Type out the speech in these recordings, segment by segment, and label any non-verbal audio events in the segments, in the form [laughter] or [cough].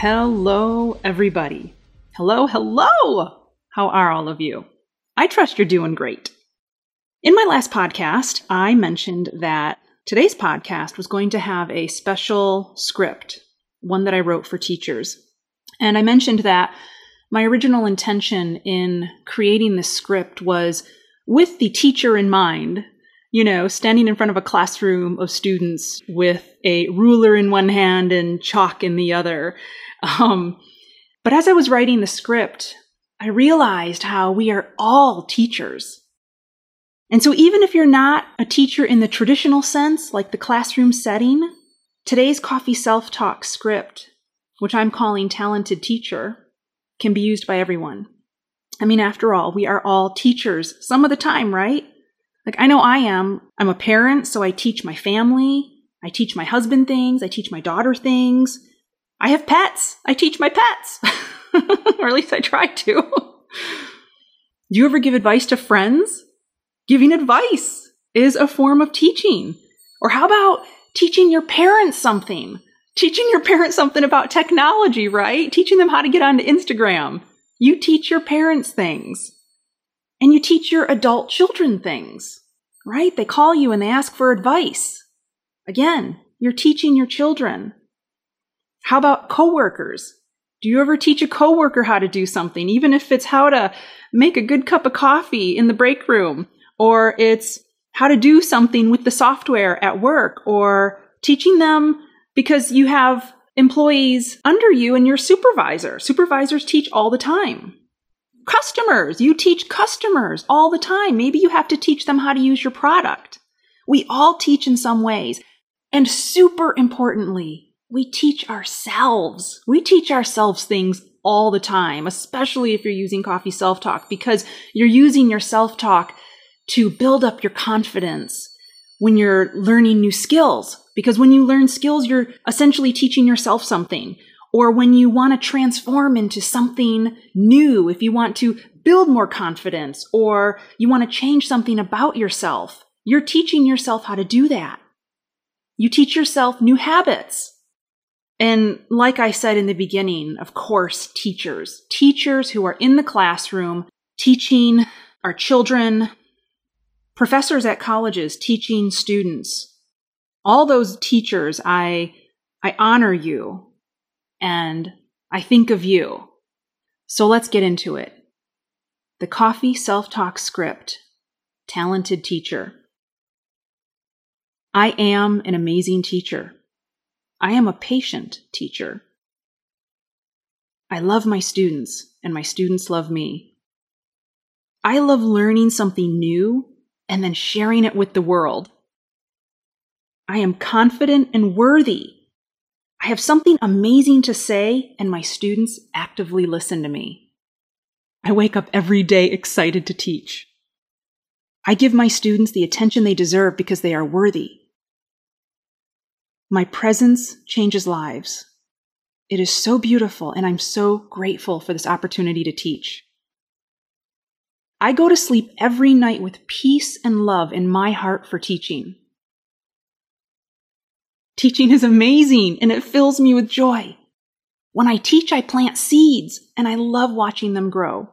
Hello, everybody. Hello, hello. How are all of you? I trust you're doing great. In my last podcast, I mentioned that today's podcast was going to have a special script, one that I wrote for teachers. And I mentioned that my original intention in creating this script was with the teacher in mind, you know, standing in front of a classroom of students with a ruler in one hand and chalk in the other. Um, but as I was writing the script, I realized how we are all teachers. And so even if you're not a teacher in the traditional sense, like the classroom setting, today's coffee self-talk script, which I'm calling talented teacher, can be used by everyone. I mean, after all, we are all teachers some of the time, right? Like, I know I am. I'm a parent, so I teach my family. I teach my husband things. I teach my daughter things. I have pets. I teach my pets. [laughs] or at least I try to. Do you ever give advice to friends? Giving advice is a form of teaching. Or how about teaching your parents something? Teaching your parents something about technology, right? Teaching them how to get onto Instagram. You teach your parents things. And you teach your adult children things, right? They call you and they ask for advice. Again, you're teaching your children. How about coworkers? Do you ever teach a coworker how to do something, even if it's how to make a good cup of coffee in the break room, or it's how to do something with the software at work, or teaching them because you have employees under you and your supervisor. Supervisors teach all the time. Customers, you teach customers all the time. Maybe you have to teach them how to use your product. We all teach in some ways. And super importantly, we teach ourselves. We teach ourselves things all the time, especially if you're using coffee self talk, because you're using your self talk to build up your confidence when you're learning new skills. Because when you learn skills, you're essentially teaching yourself something. Or when you want to transform into something new, if you want to build more confidence or you want to change something about yourself, you're teaching yourself how to do that. You teach yourself new habits. And like I said in the beginning, of course, teachers, teachers who are in the classroom teaching our children, professors at colleges teaching students, all those teachers, I, I honor you and I think of you. So let's get into it. The Coffee Self Talk Script Talented Teacher. I am an amazing teacher. I am a patient teacher. I love my students, and my students love me. I love learning something new and then sharing it with the world. I am confident and worthy I have something amazing to say, and my students actively listen to me. I wake up every day excited to teach. I give my students the attention they deserve because they are worthy. My presence changes lives. It is so beautiful, and I'm so grateful for this opportunity to teach. I go to sleep every night with peace and love in my heart for teaching. Teaching is amazing and it fills me with joy. When I teach, I plant seeds and I love watching them grow.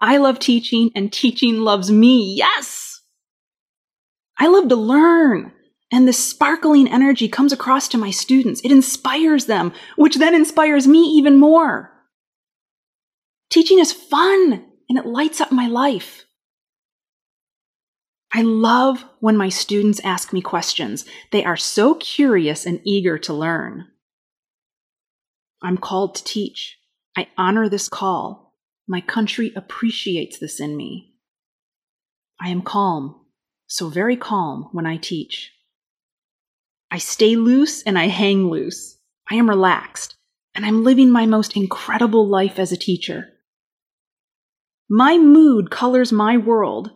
I love teaching and teaching loves me. Yes! I love to learn and this sparkling energy comes across to my students. It inspires them, which then inspires me even more. Teaching is fun and it lights up my life. I love when my students ask me questions. They are so curious and eager to learn. I'm called to teach. I honor this call. My country appreciates this in me. I am calm, so very calm when I teach. I stay loose and I hang loose. I am relaxed and I'm living my most incredible life as a teacher. My mood colors my world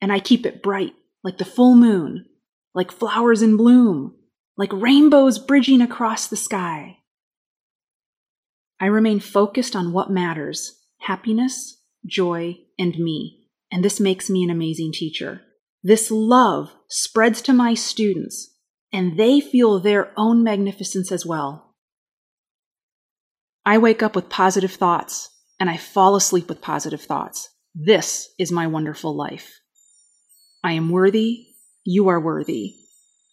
and I keep it bright, like the full moon, like flowers in bloom, like rainbows bridging across the sky. I remain focused on what matters happiness, joy, and me. And this makes me an amazing teacher. This love spreads to my students, and they feel their own magnificence as well. I wake up with positive thoughts and I fall asleep with positive thoughts. This is my wonderful life. I am worthy. You are worthy.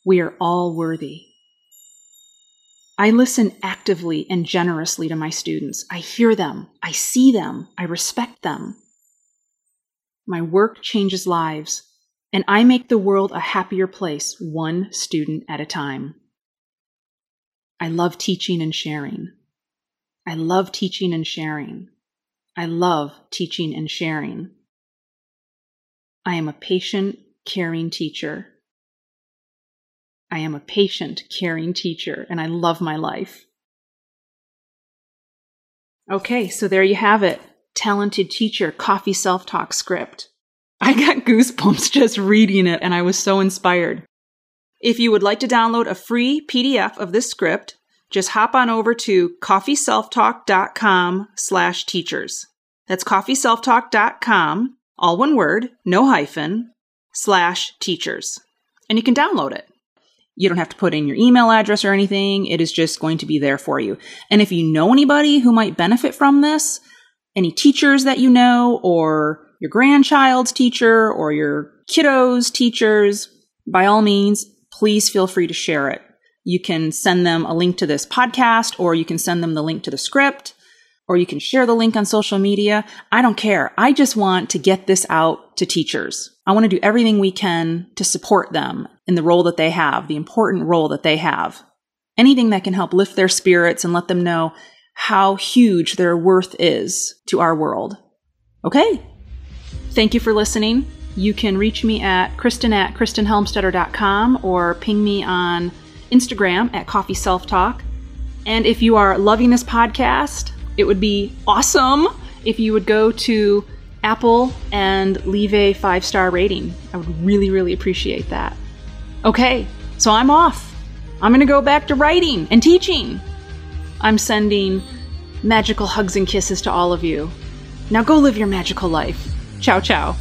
We are all worthy. I listen actively and generously to my students. I hear them. I see them. I respect them. My work changes lives, and I make the world a happier place one student at a time. I love teaching and sharing. I love teaching and sharing. I love teaching and sharing. I am a patient, caring teacher. I am a patient, caring teacher, and I love my life. Okay, so there you have it. Talented teacher, coffee self talk script. I got goosebumps [laughs] just reading it, and I was so inspired. If you would like to download a free PDF of this script, just hop on over to coffeeselftalk.com slash teachers. That's coffeeselftalk.com, all one word, no hyphen, slash teachers. And you can download it. You don't have to put in your email address or anything. It is just going to be there for you. And if you know anybody who might benefit from this, any teachers that you know, or your grandchild's teacher, or your kiddo's teachers, by all means, please feel free to share it. You can send them a link to this podcast, or you can send them the link to the script, or you can share the link on social media. I don't care. I just want to get this out to teachers. I want to do everything we can to support them in the role that they have, the important role that they have. Anything that can help lift their spirits and let them know how huge their worth is to our world. Okay. Thank you for listening. You can reach me at kristen at kristenhelmstetter.com or ping me on Instagram at Coffee Self Talk. And if you are loving this podcast, it would be awesome if you would go to Apple and leave a five star rating. I would really, really appreciate that. Okay, so I'm off. I'm going to go back to writing and teaching. I'm sending magical hugs and kisses to all of you. Now go live your magical life. Ciao, ciao.